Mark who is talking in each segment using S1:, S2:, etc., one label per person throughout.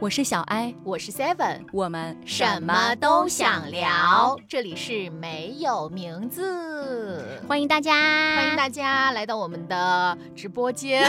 S1: 我是小艾，
S2: 我是 Seven，
S1: 我们
S2: 什么都想聊。这里是没有名字，
S1: 欢迎大家，
S2: 欢迎大家来到我们的直播间。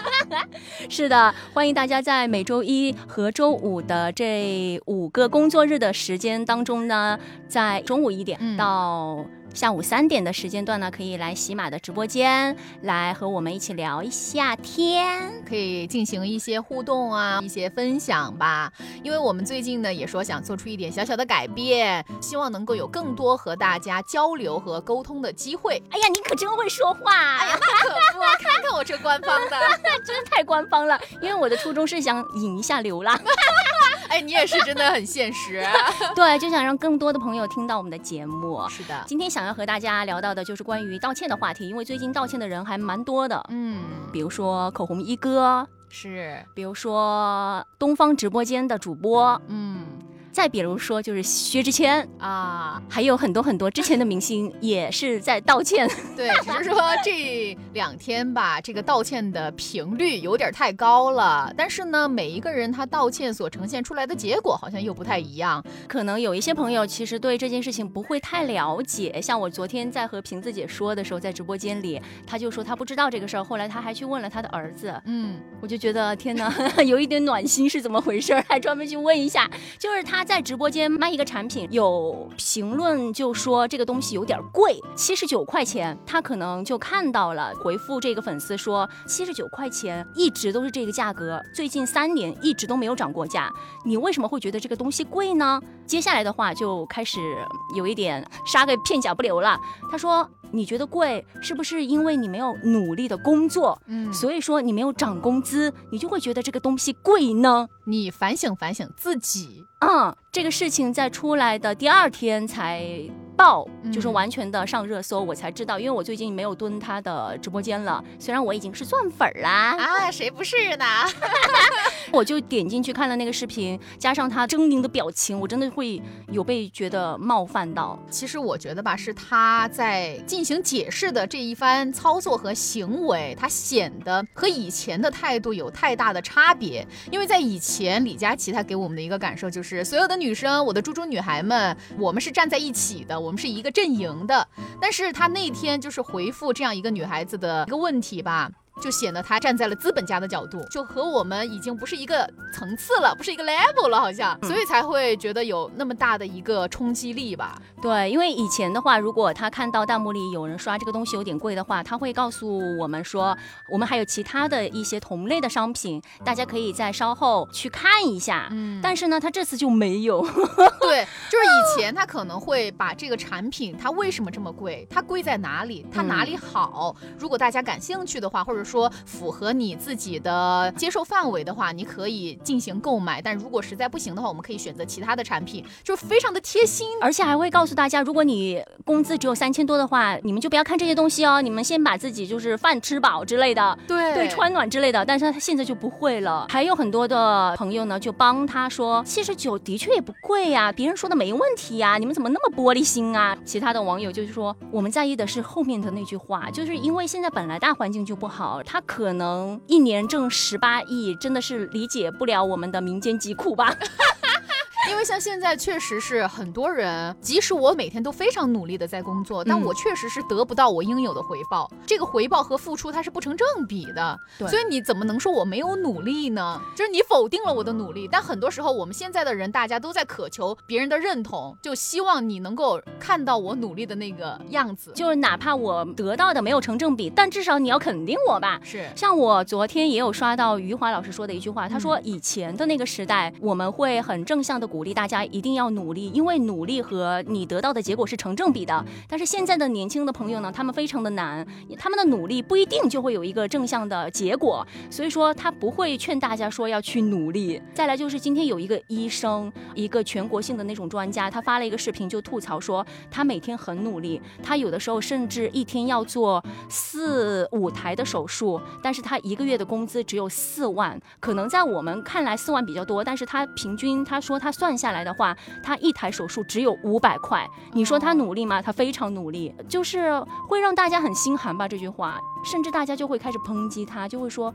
S1: 是的，欢迎大家在每周一和周五的这五个工作日的时间当中呢，在中午一点到。下午三点的时间段呢，可以来喜马的直播间来和我们一起聊一下天，
S2: 可以进行一些互动啊，一些分享吧。因为我们最近呢也说想做出一点小小的改变，希望能够有更多和大家交流和沟通的机会。
S1: 哎呀，你可真会说话！
S2: 哎呀，那可不，看看我这官方的，
S1: 真太官方了。因为我的初衷是想引一下流浪。
S2: 哎，你也是真的很现实。
S1: 对，就想让更多的朋友听到我们的节目。
S2: 是的，
S1: 今天想要和大家聊到的就是关于道歉的话题，因为最近道歉的人还蛮多的。嗯，比如说口红一哥，
S2: 是，
S1: 比如说东方直播间的主播，嗯。再比如说，就是薛之谦啊，还有很多很多之前的明星也是在道歉。
S2: 对，只是说这两天吧，这个道歉的频率有点太高了。但是呢，每一个人他道歉所呈现出来的结果好像又不太一样。
S1: 可能有一些朋友其实对这件事情不会太了解。像我昨天在和瓶子姐说的时候，在直播间里，他就说他不知道这个事儿。后来他还去问了他的儿子。嗯，我就觉得天哪，有一点暖心是怎么回事？还专门去问一下，就是他。在直播间卖一个产品，有评论就说这个东西有点贵，七十九块钱。他可能就看到了，回复这个粉丝说七十九块钱一直都是这个价格，最近三年一直都没有涨过价。你为什么会觉得这个东西贵呢？接下来的话就开始有一点杀个片甲不留了。他说。你觉得贵，是不是因为你没有努力的工作，嗯，所以说你没有涨工资，你就会觉得这个东西贵呢？
S2: 你反省反省自己，
S1: 嗯，这个事情在出来的第二天才。爆就是完全的上热搜，我才知道，因为我最近没有蹲他的直播间了。虽然我已经是钻粉啦，
S2: 啊，谁不是呢？
S1: 我就点进去看了那个视频，加上他狰狞的表情，我真的会有被觉得冒犯到。
S2: 其实我觉得吧，是他在进行解释的这一番操作和行为，他显得和以前的态度有太大的差别。因为在以前，李佳琦他给我们的一个感受就是，所有的女生，我的猪猪女孩们，我们是站在一起的。我们是一个阵营的，但是他那天就是回复这样一个女孩子的一个问题吧。就显得他站在了资本家的角度，就和我们已经不是一个层次了，不是一个 level 了，好像，所以才会觉得有那么大的一个冲击力吧。
S1: 对，因为以前的话，如果他看到弹幕里有人刷这个东西有点贵的话，他会告诉我们说，我们还有其他的一些同类的商品，大家可以在稍后去看一下。嗯，但是呢，他这次就没有。
S2: 对，就是以 前他可能会把这个产品它为什么这么贵，它贵在哪里，它哪里好，如果大家感兴趣的话，或者。说符合你自己的接受范围的话，你可以进行购买。但如果实在不行的话，我们可以选择其他的产品，就是非常的贴心，
S1: 而且还会告诉大家，如果你工资只有三千多的话，你们就不要看这些东西哦，你们先把自己就是饭吃饱之类的，
S2: 对
S1: 对，穿暖之类的。但是他现在就不会了。还有很多的朋友呢，就帮他说七十九的确也不贵呀，别人说的没问题呀，你们怎么那么玻璃心啊？其他的网友就是说，我们在意的是后面的那句话，就是因为现在本来大环境就不好。他可能一年挣十八亿，真的是理解不了我们的民间疾苦吧。
S2: 因为像现在确实是很多人，即使我每天都非常努力的在工作，但我确实是得不到我应有的回报。这个回报和付出它是不成正比的，所以你怎么能说我没有努力呢？就是你否定了我的努力。但很多时候我们现在的人，大家都在渴求别人的认同，就希望你能够看到我努力的那个样子。
S1: 就是哪怕我得到的没有成正比，但至少你要肯定我吧。
S2: 是，
S1: 像我昨天也有刷到余华老师说的一句话，他说以前的那个时代，我们会很正向的。鼓励大家一定要努力，因为努力和你得到的结果是成正比的。但是现在的年轻的朋友呢，他们非常的难，他们的努力不一定就会有一个正向的结果，所以说他不会劝大家说要去努力。再来就是今天有一个医生，一个全国性的那种专家，他发了一个视频就吐槽说，他每天很努力，他有的时候甚至一天要做四五台的手术，但是他一个月的工资只有四万，可能在我们看来四万比较多，但是他平均他说他算。算下来的话，他一台手术只有五百块。你说他努力吗？他非常努力，就是会让大家很心寒吧。这句话，甚至大家就会开始抨击他，就会说。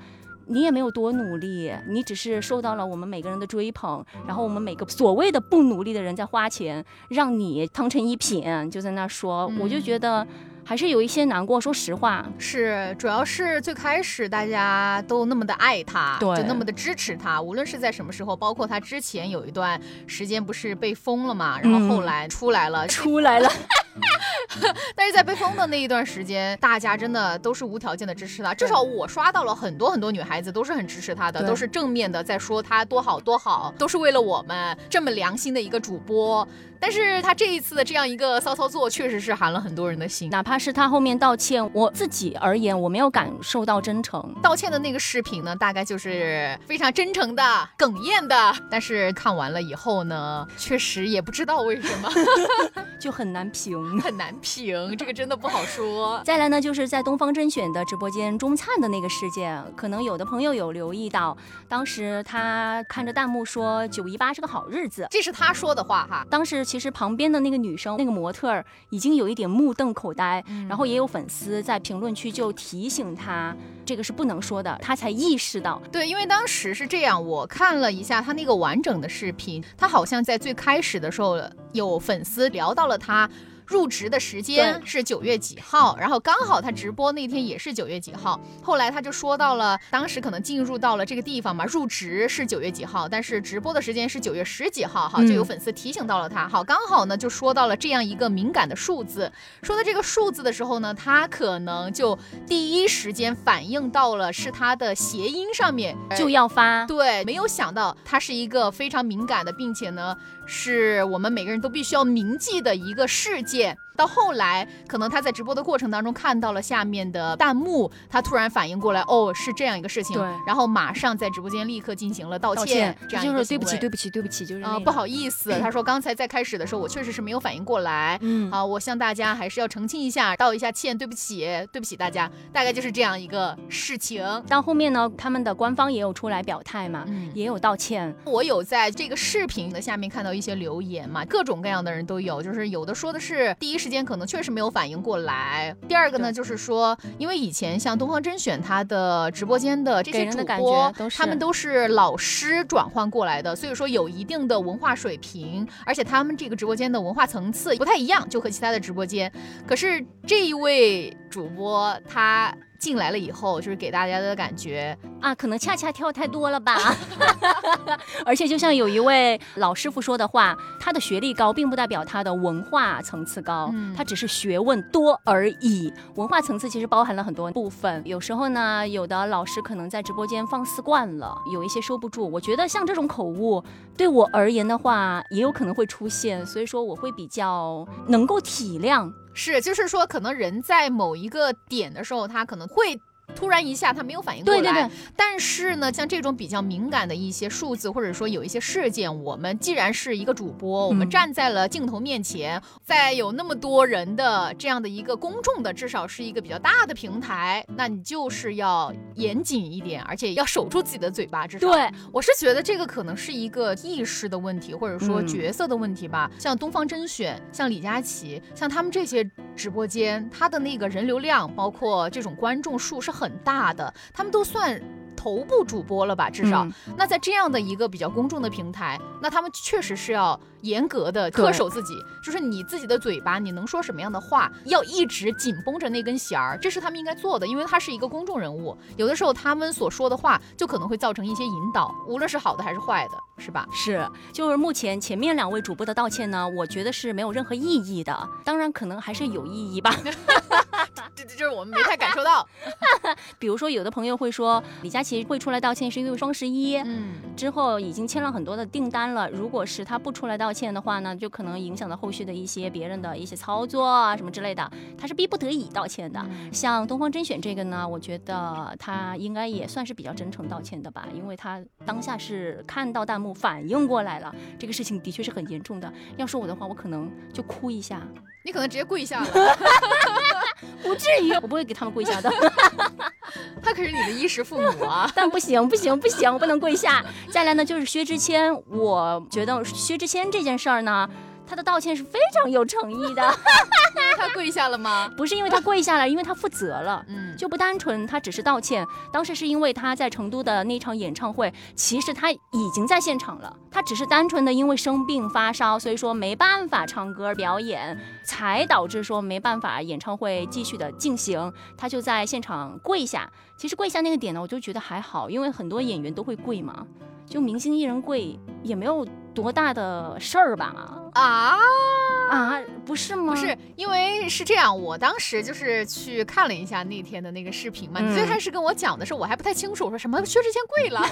S1: 你也没有多努力，你只是受到了我们每个人的追捧，然后我们每个所谓的不努力的人在花钱让你汤成一品，就在那说，我就觉得。还是有一些难过，说实话。
S2: 是，主要是最开始大家都那么的爱他，
S1: 对，
S2: 就那么的支持他，无论是在什么时候，包括他之前有一段时间不是被封了嘛，然后后来出来了，
S1: 出来了。
S2: 但是在被封的那一段时间，大家真的都是无条件的支持他，至少我刷到了很多很多女孩子都是很支持他的，都是正面的在说他多好多好，都是为了我们这么良心的一个主播。但是他这一次的这样一个骚操作，确实是寒了很多人的心。
S1: 哪怕是他后面道歉，我自己而言，我没有感受到真诚。
S2: 道歉的那个视频呢，大概就是非常真诚的、哽咽的。但是看完了以后呢，确实也不知道为什么，
S1: 就很难评，
S2: 很难评。这个真的不好说。
S1: 再来呢，就是在东方甄选的直播间中灿的那个事件，可能有的朋友有留意到，当时他看着弹幕说九一八是个好日子，
S2: 这是他说的话哈。
S1: 当时。其实旁边的那个女生，那个模特儿已经有一点目瞪口呆，然后也有粉丝在评论区就提醒她，这个是不能说的，她才意识到。
S2: 对，因为当时是这样，我看了一下她那个完整的视频，她好像在最开始的时候有粉丝聊到了她。入职的时间是九月几号，然后刚好他直播那天也是九月几号。后来他就说到了，当时可能进入到了这个地方嘛，入职是九月几号，但是直播的时间是九月十几号，哈，就有粉丝提醒到了他。好，刚好呢就说到了这样一个敏感的数字。说到这个数字的时候呢，他可能就第一时间反应到了是他的谐音上面
S1: 就要发，
S2: 对，没有想到他是一个非常敏感的，并且呢。是我们每个人都必须要铭记的一个事件。到后来，可能他在直播的过程当中看到了下面的弹幕，他突然反应过来，哦，是这样一个事情。
S1: 对。
S2: 然后马上在直播间立刻进行了道歉，这样
S1: 就是对不起，对不起，对不起，就是啊，
S2: 不好意思。他说刚才在开始的时候，我确实是没有反应过来。嗯。好，我向大家还是要澄清一下，道一下歉，对不起，对不起大家。大概就是这样一个事情。
S1: 到后面呢，他们的官方也有出来表态嘛，也有道歉。
S2: 我有在这个视频的下面看到一些留言嘛，各种各样的人都有，就是有的说的是第一时间可能确实没有。反应过来。第二个呢，就是说，因为以前像东方甄选，他的直播间的这些主播，他们都是老师转换过来的，所以说有一定的文化水平，而且他们这个直播间的文化层次不太一样，就和其他的直播间。可是这一位主播他。进来了以后，就是给大家的感觉
S1: 啊，可能恰恰跳太多了吧。而且就像有一位老师傅说的话，他的学历高，并不代表他的文化层次高，他只是学问多而已。文化层次其实包含了很多部分。有时候呢，有的老师可能在直播间放肆惯了，有一些收不住。我觉得像这种口误，对我而言的话，也有可能会出现，所以说我会比较能够体谅。
S2: 是，就是说，可能人在某一个点的时候，他可能会。突然一下，他没有反应过来。
S1: 对对对。
S2: 但是呢，像这种比较敏感的一些数字，或者说有一些事件，我们既然是一个主播，我们站在了镜头面前，在有那么多人的这样的一个公众的，至少是一个比较大的平台，那你就是要严谨一点，而且要守住自己的嘴巴。至少，
S1: 对
S2: 我是觉得这个可能是一个意识的问题，或者说角色的问题吧。像东方甄选，像李佳琦，像他们这些直播间，他的那个人流量，包括这种观众数是很。很大的，他们都算头部主播了吧？至少，那在这样的一个比较公众的平台，那他们确实是要严格的恪守自己，就是你自己的嘴巴，你能说什么样的话，要一直紧绷着那根弦儿，这是他们应该做的，因为他是一个公众人物，有的时候他们所说的话就可能会造成一些引导，无论是好的还是坏的，是吧？
S1: 是，就是目前前面两位主播的道歉呢，我觉得是没有任何意义的，当然可能还是有意义吧。
S2: 这这就是我们没太感受到，
S1: 比如说有的朋友会说李佳琦会出来道歉是因为双十一，嗯，之后已经签了很多的订单了，如果是他不出来道歉的话呢，就可能影响到后续的一些别人的一些操作啊什么之类的，他是逼不得已道歉的。像东方甄选这个呢，我觉得他应该也算是比较真诚道歉的吧，因为他当下是看到弹幕反应过来了，这个事情的确是很严重的。要说我的话，我可能就哭一下。
S2: 你可能直接跪下了，
S1: 不至于，我不会给他们跪下的。
S2: 他可是你的衣食父母啊！
S1: 但不行，不行，不行，我不能跪下。再来呢，就是薛之谦，我觉得薛之谦这件事儿呢。他的道歉是非常有诚意的。
S2: 他跪下了吗？
S1: 不是因为他跪下了，因为他负责了。嗯，就不单纯他只是道歉。当时是因为他在成都的那场演唱会，其实他已经在现场了，他只是单纯的因为生病发烧，所以说没办法唱歌表演，才导致说没办法演唱会继续的进行。他就在现场跪下。其实跪下那个点呢，我就觉得还好，因为很多演员都会跪嘛，就明星艺人跪也没有多大的事儿吧？
S2: 啊。
S1: 啊，不是吗？
S2: 不是，因为是这样，我当时就是去看了一下那天的那个视频嘛。你最开始跟我讲的时候，我还不太清楚，我说什么薛之谦跪了，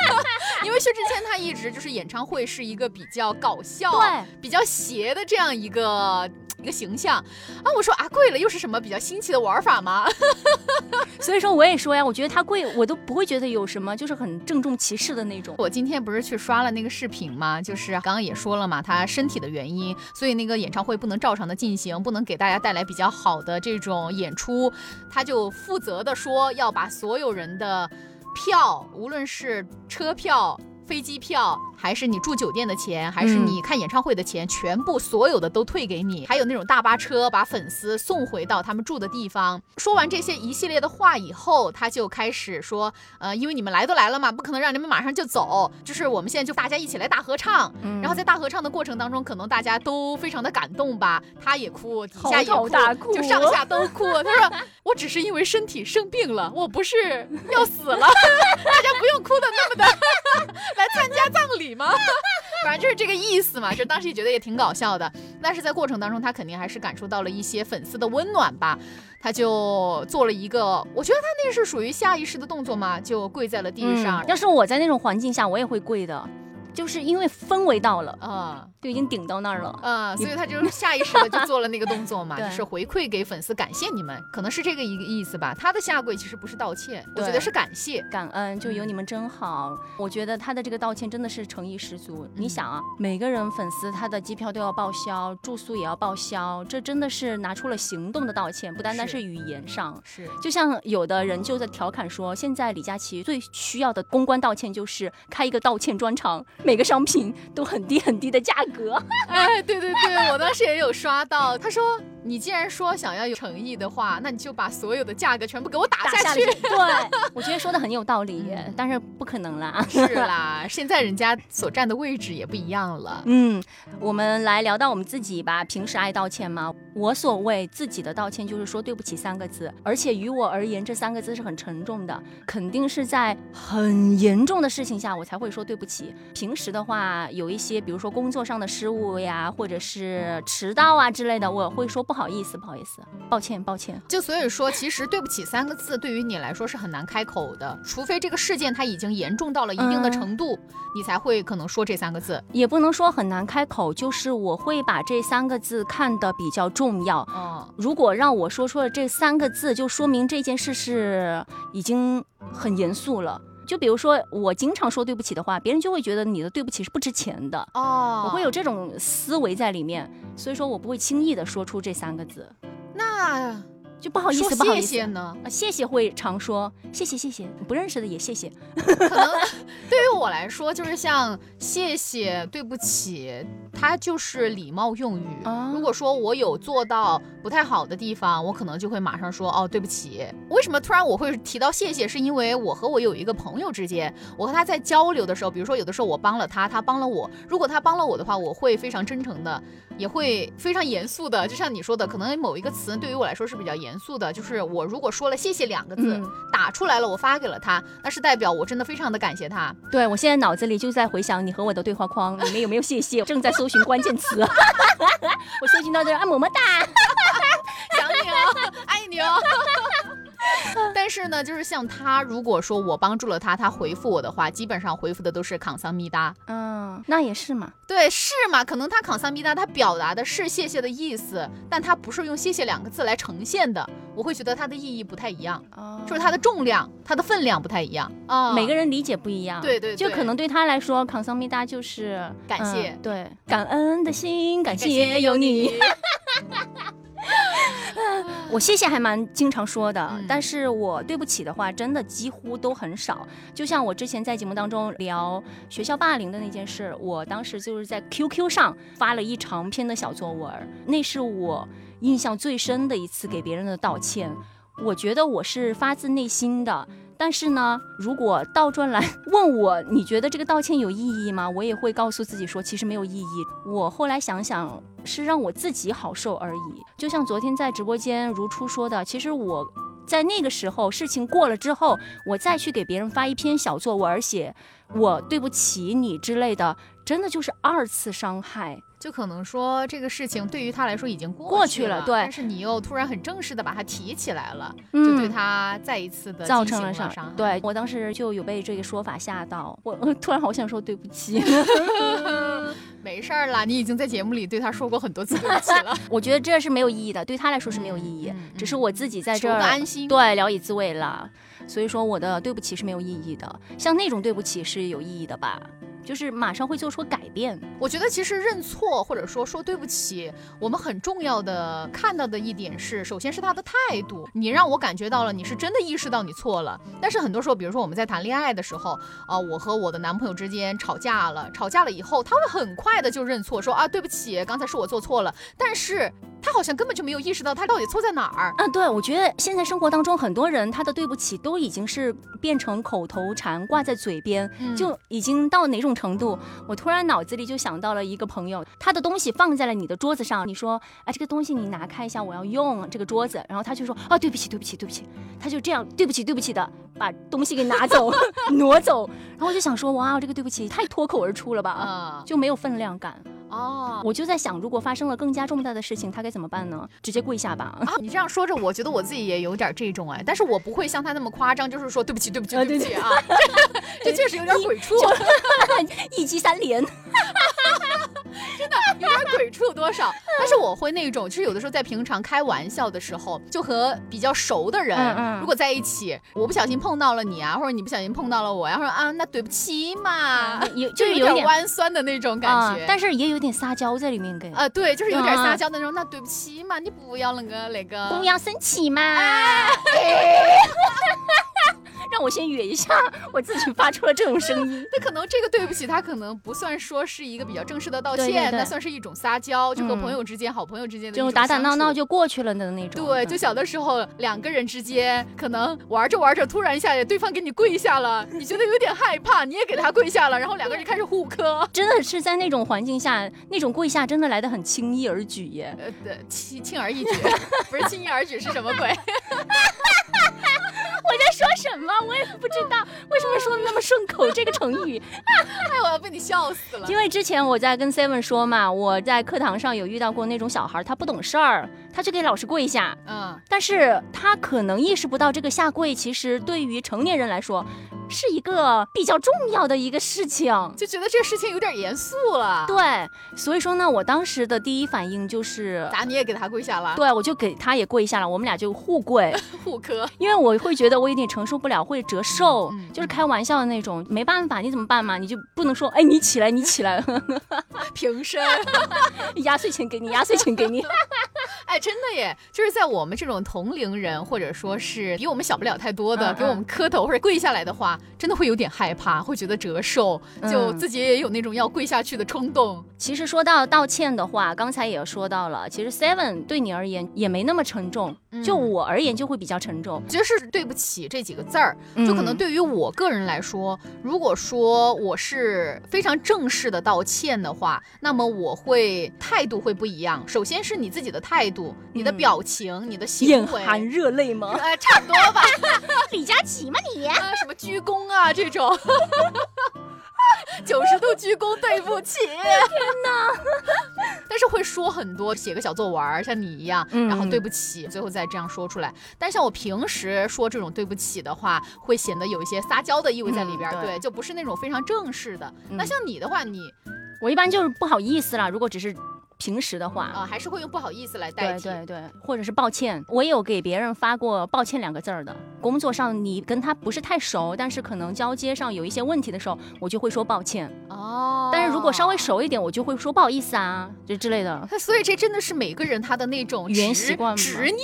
S2: 因为薛之谦他一直就是演唱会是一个比较搞笑、比较邪的这样一个。一个形象啊！我说啊，跪了又是什么比较新奇的玩法吗？
S1: 所以说我也说呀，我觉得他跪我都不会觉得有什么，就是很郑重其事的那种。
S2: 我今天不是去刷了那个视频吗？就是刚刚也说了嘛，他身体的原因，所以那个演唱会不能照常的进行，不能给大家带来比较好的这种演出，他就负责的说要把所有人的票，无论是车票。飞机票，还是你住酒店的钱，还是你看演唱会的钱，全部所有的都退给你。还有那种大巴车把粉丝送回到他们住的地方。说完这些一系列的话以后，他就开始说，呃，因为你们来都来了嘛，不可能让你们马上就走。就是我们现在就大家一起来大合唱。然后在大合唱的过程当中，可能大家都非常的感动吧，他也哭，底下也哭，就上下都哭。他说，我只是因为身体生病了，我不是要死了，大家不用哭的那么的。来参加葬礼吗？反正就是这个意思嘛，就当时也觉得也挺搞笑的。但是在过程当中，他肯定还是感受到了一些粉丝的温暖吧。他就做了一个，我觉得他那是属于下意识的动作嘛，就跪在了地上。
S1: 要是我在那种环境下，我也会跪的。就是因为氛围到了啊，就已经顶到那儿了
S2: 啊，所以他就下意识的就做了那个动作嘛，就是回馈给粉丝，感谢你们，可能是这个一个意思吧。他的下跪其实不是道歉，我觉得是感谢、
S1: 感恩，就有你们真好。我觉得他的这个道歉真的是诚意十足。你想啊，每个人粉丝他的机票都要报销，住宿也要报销，这真的是拿出了行动的道歉，不单单是语言上。
S2: 是，
S1: 就像有的人就在调侃说，现在李佳琦最需要的公关道歉就是开一个道歉专场。每个商品都很低很低的价格，
S2: 哎，对对对，我当时也有刷到，他说。你既然说想要有诚意的话，那你就把所有的价格全部给我打
S1: 下
S2: 去。
S1: 对，我觉得说的很有道理，但是不可能啦。
S2: 是啦，现在人家所站的位置也不一样了。
S1: 嗯，我们来聊到我们自己吧。平时爱道歉吗？我所谓自己的道歉就是说对不起三个字，而且于我而言，这三个字是很沉重的，肯定是在很严重的事情下我才会说对不起。平时的话，有一些比如说工作上的失误呀，或者是迟到啊之类的，我会说不。不好意思，不好意思，抱歉，抱歉。
S2: 就所以说，其实对不起三个字对于你来说是很难开口的，除非这个事件它已经严重到了一定的程度，你才会可能说这三个字。
S1: 也不能说很难开口，就是我会把这三个字看得比较重要。嗯，如果让我说出了这三个字，就说明这件事是已经很严肃了。就比如说，我经常说对不起的话，别人就会觉得你的对不起是不值钱的哦。我会有这种思维在里面，所以说我不会轻易的说出这三个字。
S2: 那。
S1: 就不好意思，不好意
S2: 思呢。
S1: 谢谢会常说谢谢谢谢，不认识的也谢谢。
S2: 可能对于我来说，就是像谢谢、对不起，它就是礼貌用语。如果说我有做到不太好的地方，我可能就会马上说哦对不起。为什么突然我会提到谢谢？是因为我和我有一个朋友之间，我和他在交流的时候，比如说有的时候我帮了他，他帮了我。如果他帮了我的话，我会非常真诚的，也会非常严肃的。就像你说的，可能某一个词对于我来说是比较严。严肃的，就是我如果说了“谢谢”两个字，打出来了，我发给了他，那是代表我真的非常的感谢他。
S1: 对我现在脑子里就在回想你和我的对话框里面有没有“谢谢”，正在搜寻关键词。我搜寻到这啊，么么哒，
S2: 想你哦，爱你哦。但是呢，就是像他，如果说我帮助了他，他回复我的话，基本上回复的都是康桑咪哒。
S1: 嗯，那也是嘛。
S2: 对，是嘛？可能他康桑咪哒，他表达的是谢谢的意思，但他不是用谢谢两个字来呈现的。我会觉得它的意义不太一样，就是它的重量、它的分量不太一样
S1: 啊。每个人理解不一样。
S2: 对对，
S1: 就可能对他来说，康桑咪哒就是
S2: 感谢，
S1: 对，感恩的心，感谢有你。我谢谢还蛮经常说的，但是我对不起的话，真的几乎都很少。就像我之前在节目当中聊学校霸凌的那件事，我当时就是在 QQ 上发了一长篇的小作文，那是我印象最深的一次给别人的道歉。我觉得我是发自内心的。但是呢，如果倒转来 问我，你觉得这个道歉有意义吗？我也会告诉自己说，其实没有意义。我后来想想，是让我自己好受而已。就像昨天在直播间如初说的，其实我在那个时候事情过了之后，我再去给别人发一篇小作文，写我对不起你之类的，真的就是二次伤害。
S2: 就可能说这个事情对于他来说已经
S1: 过去
S2: 了，
S1: 对。
S2: 但是你又突然很正式的把它提起来了，就对他再一次的
S1: 造成了
S2: 伤害。
S1: 对我当时就有被这个说法吓到，我突然好想说对不起。
S2: 没事儿啦，你已经在节目里对他说过很多次对不起了。
S1: 我觉得这是没有意义的，对他来说是没有意义，只是我自己在这儿
S2: 安心，
S1: 对聊以自慰了。所以说我的对不起是没有意义的，像那种对不起是有意义的吧。就是马上会做出改变。
S2: 我觉得其实认错或者说说对不起，我们很重要的看到的一点是，首先是他的态度。你让我感觉到了你是真的意识到你错了。但是很多时候，比如说我们在谈恋爱的时候，啊，我和我的男朋友之间吵架了，吵架了以后，他会很快的就认错，说啊对不起，刚才是我做错了。但是。他好像根本就没有意识到他到底错在哪儿。
S1: 嗯，对，我觉得现在生活当中很多人他的对不起都已经是变成口头禅挂在嘴边，就已经到哪种程度？我突然脑子里就想到了一个朋友，他的东西放在了你的桌子上，你说，哎，这个东西你拿开一下，我要用这个桌子，然后他就说，啊，对不起，对不起，对不起，他就这样，对不起，对不起的把东西给拿走，挪走，然后我就想说，哇，这个对不起太脱口而出了吧，啊，就没有分量感。哦，我就在想，如果发生了更加重大的事情，他该怎么办呢？直接跪下吧。
S2: 啊，你这样说着，我觉得我自己也有点这种哎，但是我不会像他那么夸张，就是说对不起，对不起，对不起啊，这确实有点鬼畜，
S1: 一击三连。
S2: 真的有点鬼畜多少，但是我会那种，就是有的时候在平常开玩笑的时候，就和比较熟的人，如果在一起，我不小心碰到了你啊，或者你不小心碰到了我呀，说啊，那对不起嘛，
S1: 有
S2: 就
S1: 有
S2: 点弯酸的那种感觉，
S1: 但是也有点撒娇在里面，给。
S2: 啊，对，就是有点撒娇的那种，那对不起嘛，你不要那个那个，
S1: 不要生气嘛。让我先约一下，我自己发出了这种声音。
S2: 那可能这个对不起，他可能不算说是一个比较正式的道歉，那算是一种撒娇，就和朋友之间、好朋友之间的
S1: 就打打闹闹就过去了的那种。
S2: 对，就小的时候两个人之间可能玩着玩着，突然一下对方给你跪下了，你觉得有点害怕，你也给他跪下了，然后两个人开始互磕。
S1: 真的是在那种环境下，那种跪下真的来得很轻易而举耶。呃，
S2: 对，轻轻而易举，不是轻易而举是什么鬼？
S1: 我在说什么？我也不知道为什么说的那么顺口这个成语，
S2: 哎，我要被你笑死了。
S1: 因为之前我在跟 Seven 说嘛，我在课堂上有遇到过那种小孩，他不懂事儿，他就给老师跪下，嗯，但是他可能意识不到这个下跪其实对于成年人来说。是一个比较重要的一个事情，
S2: 就觉得这个事情有点严肃了。
S1: 对，所以说呢，我当时的第一反应就是，
S2: 咋你也给他跪下了？
S1: 对，我就给他也跪下了，我们俩就互跪
S2: 互磕。
S1: 因为我会觉得我有点承受不了，会折寿，就是开玩笑的那种，没办法，你怎么办嘛？你就不能说，哎，你起来，你起来，
S2: 平身，
S1: 压岁钱给你，压岁钱给你。
S2: 哎，真的耶，就是在我们这种同龄人，或者说是比我们小不了太多的，给我们磕头或者跪下来的话。真的会有点害怕，会觉得折寿，就自己也有那种要跪下去的冲动。
S1: 其实说到道歉的话，刚才也说到了，其实 Seven 对你而言也没那么沉重，就我而言就会比较沉重。
S2: 其实是对不起这几个字儿，就可能对于我个人来说，如果说我是非常正式的道歉的话，那么我会态度会不一样。首先是你自己的态度，你的表情，你的行为，
S1: 眼含热泪吗？
S2: 呃，差不多吧。
S1: 李佳琦吗你？
S2: 啊，什么鞠躬？啊，这种 九十度鞠躬，对不起，天
S1: 哪！
S2: 但是会说很多，写个小作文，像你一样，然后对不起，最后再这样说出来。但像我平时说这种对不起的话，会显得有一些撒娇的意味在里边，对，就不是那种非常正式的。那像你的话，你
S1: 我一般就是不好意思啦，如果只是。平时的话
S2: 啊，还是会用不好意思来代
S1: 替，对对对，或者是抱歉。我也有给别人发过抱歉两个字儿的。工作上你跟他不是太熟，但是可能交接上有一些问题的时候，我就会说抱歉。哦。但是如果稍微熟一点，我就会说不好意思啊，就之类的。
S2: 所以这真的是每个人他的那种
S1: 语言习惯、
S2: 执念。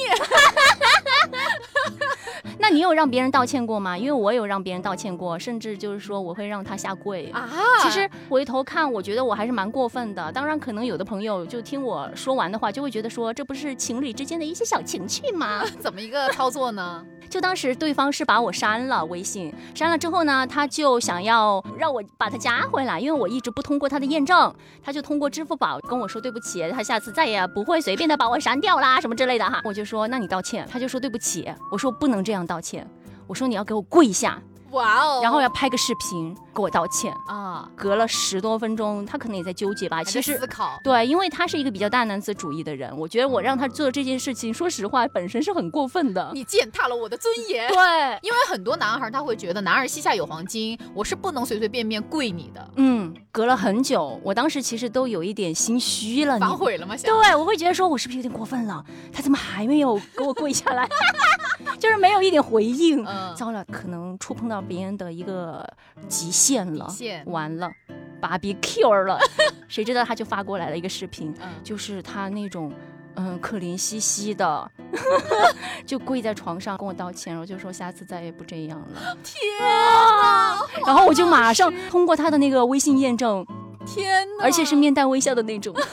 S1: 那你有让别人道歉过吗？因为我有让别人道歉过，甚至就是说我会让他下跪啊。其实回头看，我觉得我还是蛮过分的。当然，可能有的朋友就听我说完的话，就会觉得说这不是情侣之间的一些小情趣吗？
S2: 怎么一个操作呢？
S1: 就当时对方是把我删了微信，删了之后呢，他就想要让我把他加回来，因为我一直不通过他的验证，他就通过支付宝跟我说对不起，他下次再也不会随便的把我删掉啦，什么之类的哈。我就说那你道歉，他就说对不起，我说不能这样道歉，我说你要给我跪下。哇哦！然后要拍个视频给我道歉啊！隔了十多分钟，他可能也在纠结吧。其实
S2: 思考
S1: 对，因为他是一个比较大男子主义的人，我觉得我让他做这件事情，说实话本身是很过分的。
S2: 你践踏了我的尊严。
S1: 对，
S2: 因为很多男孩他会觉得男儿膝下有黄金，我是不能随随便便跪你的。
S1: 嗯，隔了很久，我当时其实都有一点心虚了。
S2: 反悔了吗？
S1: 对，我会觉得说我是不是有点过分了？他怎么还没有给我跪下来？就是没有一点回应。嗯，糟了，可能触碰到别人的一个极限了，完了，芭比 Q 了。谁知道他就发过来了一个视频，就是他那种嗯可怜兮兮的，就跪在床上跟我道歉，然后就说下次再也不这样了。
S2: 天啊！
S1: 然后我就马上通过他的那个微信验证，
S2: 天
S1: 哪！而且是面带微笑的那种。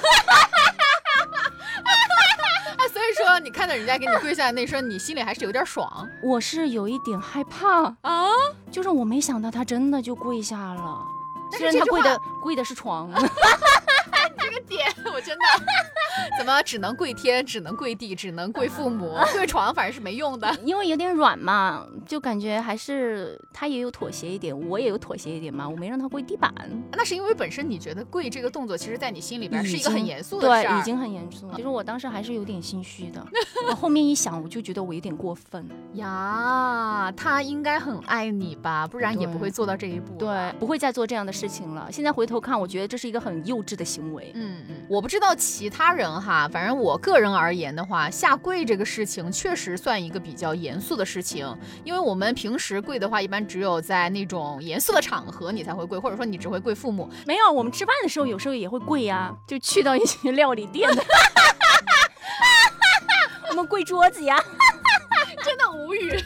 S2: 所以说你看到人家给你跪下的那时候，你心里还是有点爽。
S1: 我是有一点害怕啊，就是我没想到他真的就跪下了，虽然他跪的跪的是床。
S2: 这个点我真的。怎么只能跪天，只能跪地，只能跪父母，跪床反正是没用的，
S1: 因为有点软嘛，就感觉还是他也有妥协一点，我也有妥协一点嘛，我没让他跪地板。
S2: 那是因为本身你觉得跪这个动作，其实在你心里边是一个很严肃的
S1: 事儿，对，已经很严肃了。其实我当时还是有点心虚的，我后面一想，我就觉得我有点过分
S2: 呀。他应该很爱你吧，不然也不会做到这一步，
S1: 对，不会再做这样的事情了。现在回头看，我觉得这是一个很幼稚的行为。
S2: 嗯嗯，我不知道其他人。哈，反正我个人而言的话，下跪这个事情确实算一个比较严肃的事情，因为我们平时跪的话，一般只有在那种严肃的场合你才会跪，或者说你只会跪父母。
S1: 没有，我们吃饭的时候有时候也会跪呀，就去到一些料理店的，我们跪桌子呀，
S2: 真的无语。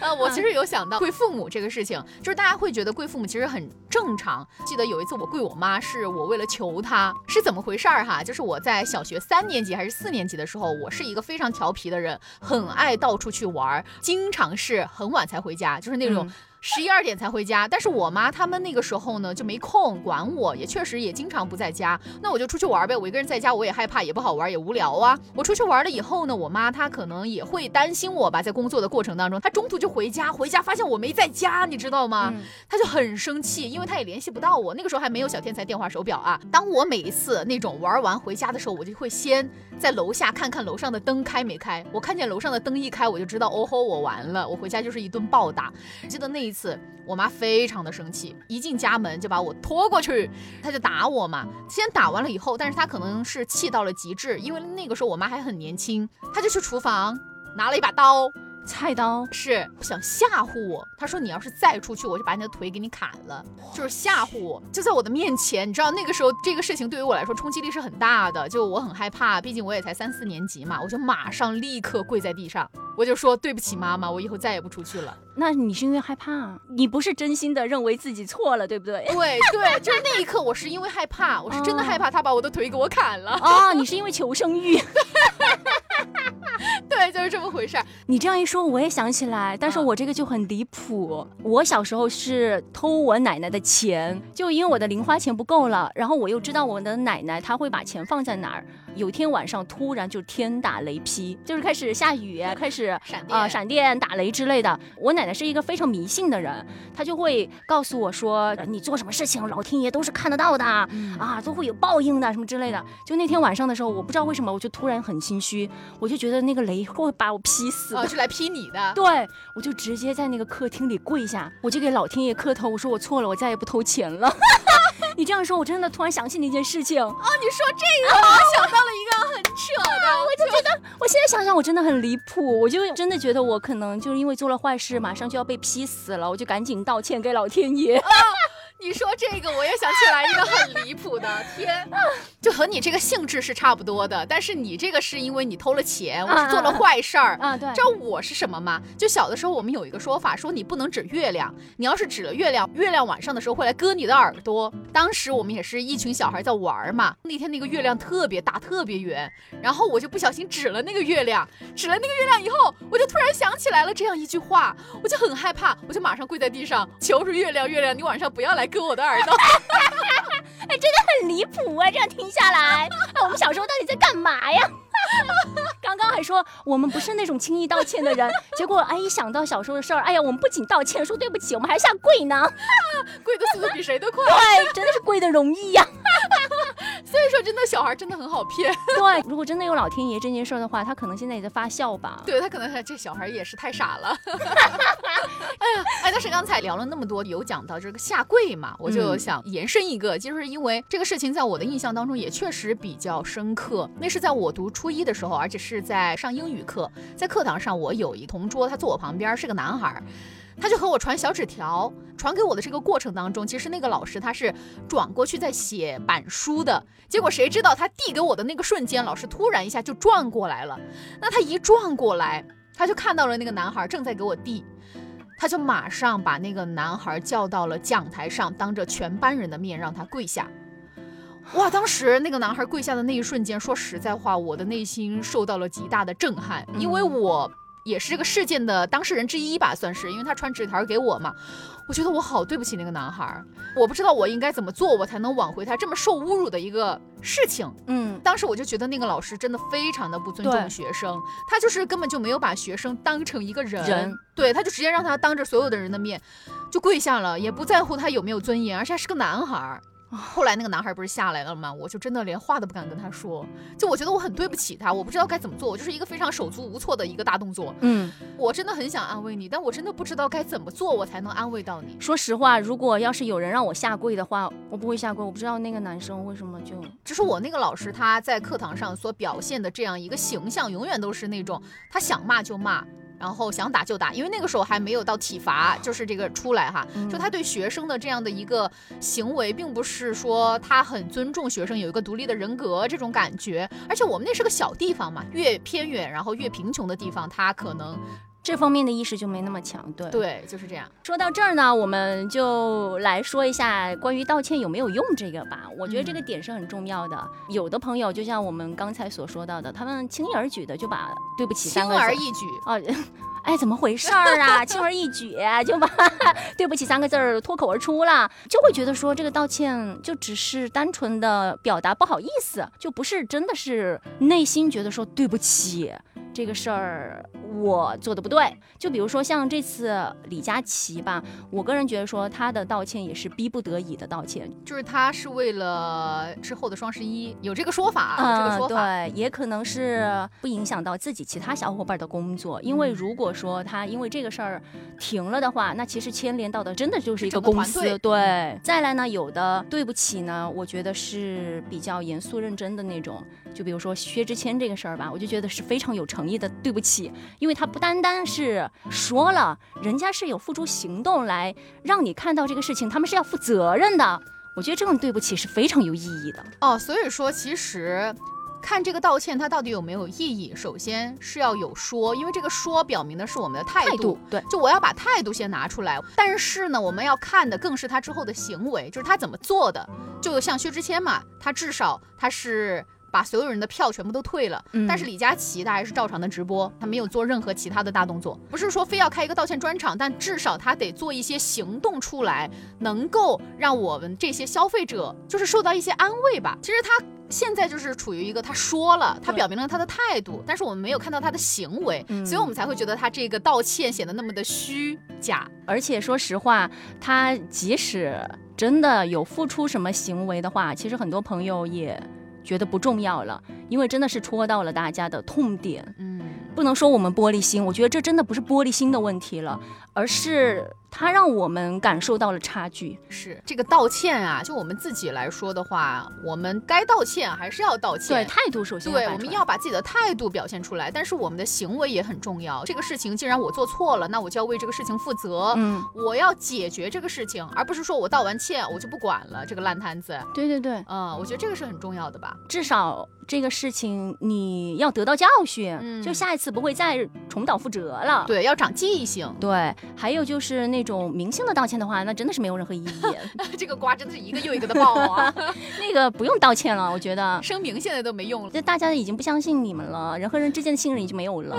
S2: 呃，我其实有想到跪父母这个事情，就是大家会觉得跪父母其实很正常。记得有一次我跪我妈，是我为了求她，是怎么回事儿哈？就是我在小学三年级还是四年级的时候，我是一个非常调皮的人，很爱到处去玩，经常是很晚才回家，就是那种。十一二点才回家，但是我妈他们那个时候呢就没空管我，也确实也经常不在家，那我就出去玩呗。我一个人在家，我也害怕，也不好玩，也无聊啊。我出去玩了以后呢，我妈她可能也会担心我吧，在工作的过程当中，她中途就回家，回家发现我没在家，你知道吗？她就很生气，因为她也联系不到我。那个时候还没有小天才电话手表啊。当我每一次那种玩完回家的时候，我就会先在楼下看看楼上的灯开没开。我看见楼上的灯一开，我就知道哦吼，我完了，我回家就是一顿暴打。记得那一次。我妈非常的生气，一进家门就把我拖过去，她就打我嘛。先打完了以后，但是她可能是气到了极致，因为那个时候我妈还很年轻，她就去厨房拿了一把刀。
S1: 菜刀
S2: 是想吓唬我，他说你要是再出去，我就把你的腿给你砍了，就是吓唬我，就在我的面前，你知道那个时候这个事情对于我来说冲击力是很大的，就我很害怕，毕竟我也才三四年级嘛，我就马上立刻跪在地上，我就说对不起妈妈，我以后再也不出去了。
S1: 那你是因为害怕，你不是真心的认为自己错了，对不对？
S2: 对对，就是那一刻我是因为害怕，我是真的害怕他把我的腿给我砍了
S1: 啊！你是因为求生欲。
S2: 对，就是这么回事儿。
S1: 你这样一说，我也想起来，但是我这个就很离谱。我小时候是偷我奶奶的钱，就因为我的零花钱不够了，然后我又知道我的奶奶她会把钱放在哪儿。有天晚上突然就天打雷劈，就是开始下雨，开始
S2: 闪啊
S1: 闪电打雷之类的。我奶奶是一个非常迷信的人，她就会告诉我说，你做什么事情，老天爷都是看得到的啊，都会有报应的什么之类的。就那天晚上的时候，我不知道为什么，我就突然很心虚，我就觉得那个雷会把我劈死，
S2: 是来劈你的。
S1: 对，我就直接在那个客厅里跪下，我就给老天爷磕头，我说我错了，我再也不偷钱了。你这样说，我真的突然想起那件事情哦！
S2: 你说这个，我想到了一个很扯的，
S1: 我就觉得，我现在想想，我真的很离谱，我就真的觉得我可能就是因为做了坏事，马上就要被劈死了，我就赶紧道歉给老天爷。
S2: 你说这个，我也想起来一个很离谱的，天，就和你这个性质是差不多的，但是你这个是因为你偷了钱，我是做了坏事儿
S1: 啊。对，
S2: 知道我是什么吗？就小的时候我们有一个说法，说你不能指月亮，你要是指了月亮，月亮晚上的时候会来割你的耳朵。当时我们也是一群小孩在玩嘛，那天那个月亮特别大，特别圆，然后我就不小心指了那个月亮，指了那个月亮以后，我就突然想起来了这样一句话，我就很害怕，我就马上跪在地上求着月亮，月亮你晚上不要来割我的耳朵。
S1: 哎，真的很离谱啊！这样听下来，那我们小时候到底在干嘛呀？刚刚还说我们不是那种轻易道歉的人，结果哎一想到小时候的事儿，哎呀，我们不仅道歉说对不起，我们还下跪呢，
S2: 跪的速度比谁都快，
S1: 对，真的是跪的容易呀。
S2: 所以说，真的小孩真的很好骗。
S1: 对，如果真的有老天爷这件事儿的话，他可能现在也在发笑吧。
S2: 对他可能这小孩也是太傻了。哎呀，哎，但是刚才聊了那么多，有讲到这个下跪嘛，我就想延伸一个，就是因为这个事情在我的印象当中也确实比较深刻。那是在我读初一的时候，而且是在上英语课，在课堂上，我有一同桌，他坐我旁边，是个男孩。他就和我传小纸条，传给我的这个过程当中，其实那个老师他是转过去在写板书的。结果谁知道他递给我的那个瞬间，老师突然一下就转过来了。那他一转过来，他就看到了那个男孩正在给我递，他就马上把那个男孩叫到了讲台上，当着全班人的面让他跪下。哇，当时那个男孩跪下的那一瞬间，说实在话，我的内心受到了极大的震撼，因为我。也是这个事件的当事人之一吧，算是，因为他传纸条给我嘛。我觉得我好对不起那个男孩，我不知道我应该怎么做，我才能挽回他这么受侮辱的一个事情。嗯，当时我就觉得那个老师真的非常的不尊重学生，他就是根本就没有把学生当成一个人，对，他就直接让他当着所有的人的面就跪下了，也不在乎他有没有尊严，而且还是个男孩。后来那个男孩不是下来了吗？我就真的连话都不敢跟他说，就我觉得我很对不起他，我不知道该怎么做，我就是一个非常手足无措的一个大动作。嗯，我真的很想安慰你，但我真的不知道该怎么做，我才能安慰到你。
S1: 说实话，如果要是有人让我下跪的话，我不会下跪。我不知道那个男生为什么就，
S2: 就是我那个老师他在课堂上所表现的这样一个形象，永远都是那种他想骂就骂。然后想打就打，因为那个时候还没有到体罚，就是这个出来哈，就他对学生的这样的一个行为，并不是说他很尊重学生，有一个独立的人格这种感觉。而且我们那是个小地方嘛，越偏远然后越贫穷的地方，他可能
S1: 这方面的意识就没那么强。对
S2: 对，就是这样。
S1: 说到这儿呢，我们就来说一下关于道歉有没有用这个吧。我觉得这个点是很重要的。有的朋友就像我们刚才所说到的，他们轻而易举的就把对不起三个
S2: 轻而易举
S1: 啊。哎，怎么回事儿啊？轻而易举就把对不起三个字儿脱口而出了，就会觉得说这个道歉就只是单纯的表达不好意思，就不是真的是内心觉得说对不起。这个事儿我做的不对，就比如说像这次李佳琦吧，我个人觉得说他的道歉也是逼不得已的道歉，
S2: 就是他是为了之后的双十一有这个说法，有这个说
S1: 法，对，也可能是不影响到自己其他小伙伴的工作，因为如果说他因为这个事儿停了的话，那其实牵连到的真的就是一个公司，对。再来呢，有的对不起呢，我觉得是比较严肃认真的那种，就比如说薛之谦这个事儿吧，我就觉得是非常有诚。意的对不起，因为他不单单是说了，人家是有付诸行动来让你看到这个事情，他们是要负责任的。我觉得这种对不起是非常有意义的
S2: 哦。所以说，其实看这个道歉它到底有没有意义，首先是要有说，因为这个说表明的是我们的态度。
S1: 对，
S2: 就我要把态度先拿出来。但是呢，我们要看的更是他之后的行为，就是他怎么做的。就像薛之谦嘛，他至少他是。把所有人的票全部都退了，但是李佳琦他还是照常的直播，他没有做任何其他的大动作。不是说非要开一个道歉专场，但至少他得做一些行动出来，能够让我们这些消费者就是受到一些安慰吧。其实他现在就是处于一个他说了，他表明了他的态度，但是我们没有看到他的行为，所以我们才会觉得他这个道歉显得那么的虚假。
S1: 而且说实话，他即使真的有付出什么行为的话，其实很多朋友也。觉得不重要了，因为真的是戳到了大家的痛点。嗯，不能说我们玻璃心，我觉得这真的不是玻璃心的问题了，而是他让我们感受到了差距。
S2: 是这个道歉啊，就我们自己来说的话，我们该道歉还是要道歉。
S1: 对，态度首先
S2: 对，我们要把自己的态度表现出来。但是我们的行为也很重要。这个事情既然我做错了，那我就要为这个事情负责。嗯，我要解决这个事情，而不是说我道完歉我就不管了这个烂摊子。
S1: 对对对，
S2: 嗯，我觉得这个是很重要的吧。
S1: 至少这个事情你要得到教训，就下一次不会再重蹈覆辙了。
S2: 对，要长记性。
S1: 对，还有就是那种明星的道歉的话，那真的是没有任何意义。
S2: 这个瓜真的是一个又一个的爆啊！
S1: 那个不用道歉了，我觉得
S2: 声明现在都没用了，
S1: 这大家已经不相信你们了，人和人之间的信任已经没有了。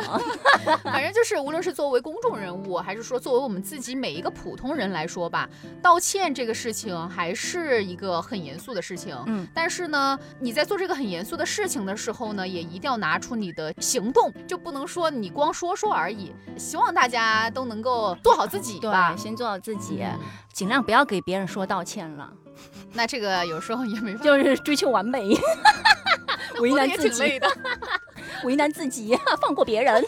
S2: 反正就是，无论是作为公众人物，还是说作为我们自己每一个普通人来说吧，道歉这个事情还是一个很严肃的事情。嗯，但是呢，你在做这个很严肃的事情的时候呢，也一定要拿出你的行动，就不能说你光说说而已。希望大家都能够做好自己，
S1: 对吧？先做好自己，尽量不要给别人说道歉了。
S2: 那这个有时候也没，
S1: 就是追求完美，为难自
S2: 己，
S1: 为难自己，放过别人。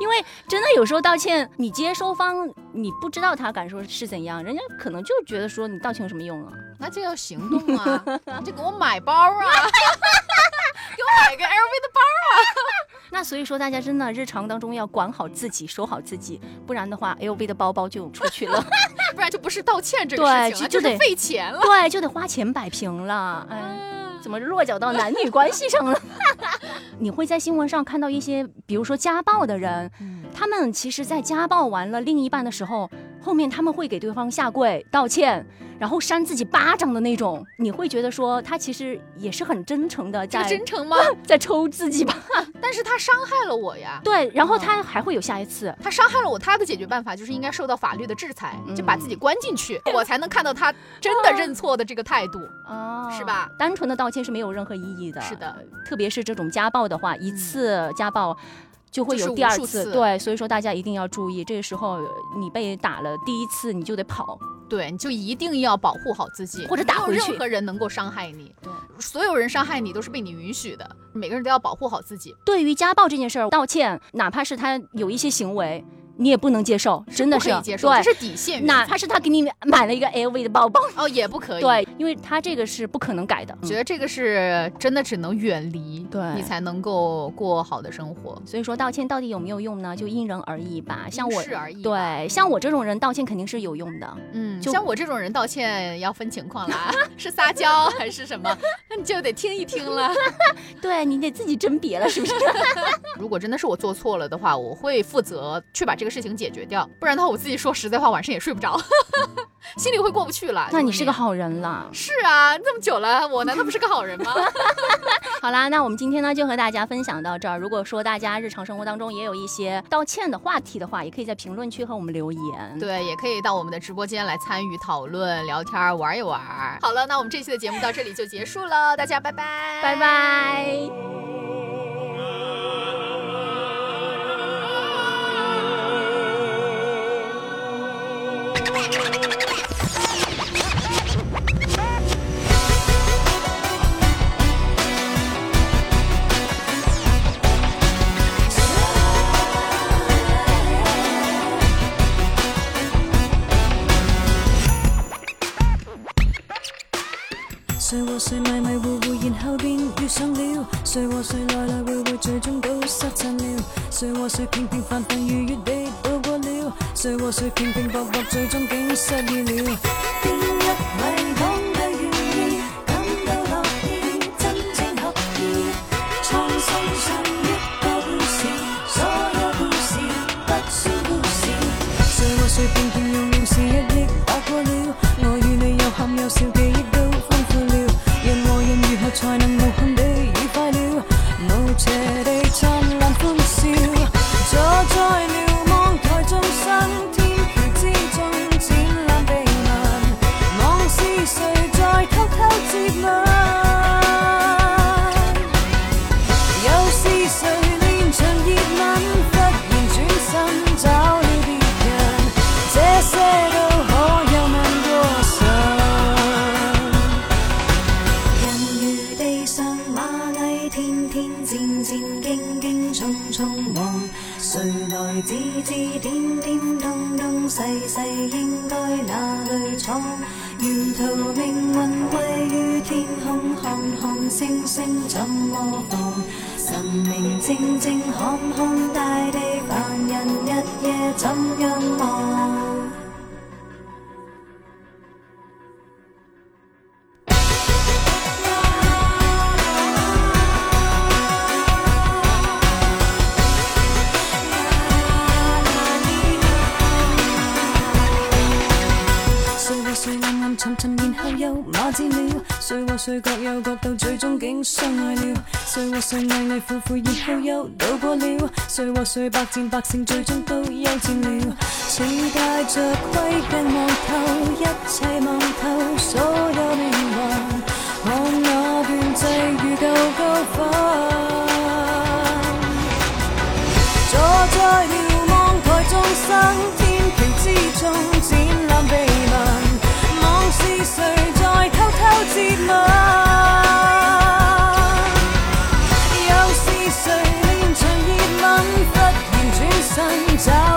S1: 因为真的有时候道歉，你接收方你不知道他感受是怎样，人家可能就觉得说你道歉有什么用啊？
S2: 那就要行动啊！你就给我买包啊！给我买个 LV 的包啊！
S1: 那所以说，大家真的日常当中要管好自己，守好自己，不然的话，LV 的包包就出去了，
S2: 不然就不是道歉这个事情了，就得费钱了。
S1: 对，就得花钱摆平了。哎，怎么落脚到男女关系上了？你会在新闻上看到一些，比如说家暴的人，他们其实，在家暴完了另一半的时候。后面他们会给对方下跪道歉，然后扇自己巴掌的那种，你会觉得说他其实也是很真诚的，在
S2: 真诚吗？
S1: 在抽自己吧，
S2: 但是他伤害了我呀。
S1: 对，然后他还会有下一次，
S2: 他伤害了我，他的解决办法就是应该受到法律的制裁，就把自己关进去，我才能看到他真的认错的这个态度，哦，是吧？
S1: 单纯的道歉是没有任何意义的。
S2: 是的，
S1: 特别是这种家暴的话，一次家暴。就会有第二次，对，所以说大家一定要注意，这个时候你被打了第一次，你就得跑，
S2: 对，你就一定要保护好自己，
S1: 或者打回去。
S2: 任何人能够伤害你，对，所有人伤害你都是被你允许的，每个人都要保护好自己。
S1: 对于家暴这件事儿，道歉，哪怕是他有一些行为。你也不能接受，真的是
S2: 接受，这是底线。
S1: 哪怕是他给你买了一个 LV 的包包，
S2: 哦，也不可以。
S1: 对，因为他这个是不可能改的。
S2: 觉得这个是真的只能远离，
S1: 对
S2: 你才能够过好的生活。
S1: 所以说道歉到底有没有用呢？就因人而异吧。像我，
S2: 是而异。
S1: 对，像我这种人道歉肯定是有用的。
S2: 嗯，像我这种人道歉要分情况啦，是撒娇还是什么？那 你就得听一听了。
S1: 对你得自己甄别了，是不是？
S2: 如果真的是我做错了的话，我会负责去把这个事情解决掉。不然的话，我自己说实在话，晚上也睡不着，心里会过不去了。
S1: 那你是个好人了。
S2: 是啊，这么久了，我难道不是个好人吗？
S1: 好啦，那我们今天呢就和大家分享到这儿。如果说大家日常生活当中也有一些道歉的话题的话，也可以在评论区和我们留言。
S2: 对，也可以到我们的直播间来参与讨论、聊天、玩一玩。好了，那我们这期的节目到这里就结束了，大家拜拜，
S1: 拜拜。谁平平凡凡，愉悦地度过了；谁和谁平平白白，最终竟失意了。
S3: 相爱了。谁和谁危危苦苦，然后又渡过了。谁和谁百战百胜，最终都休战了。似带着盔镜望透，一切望透，所有命运，看那段际遇够高分。坐在瞭望台，众生天桥之中，Cháu.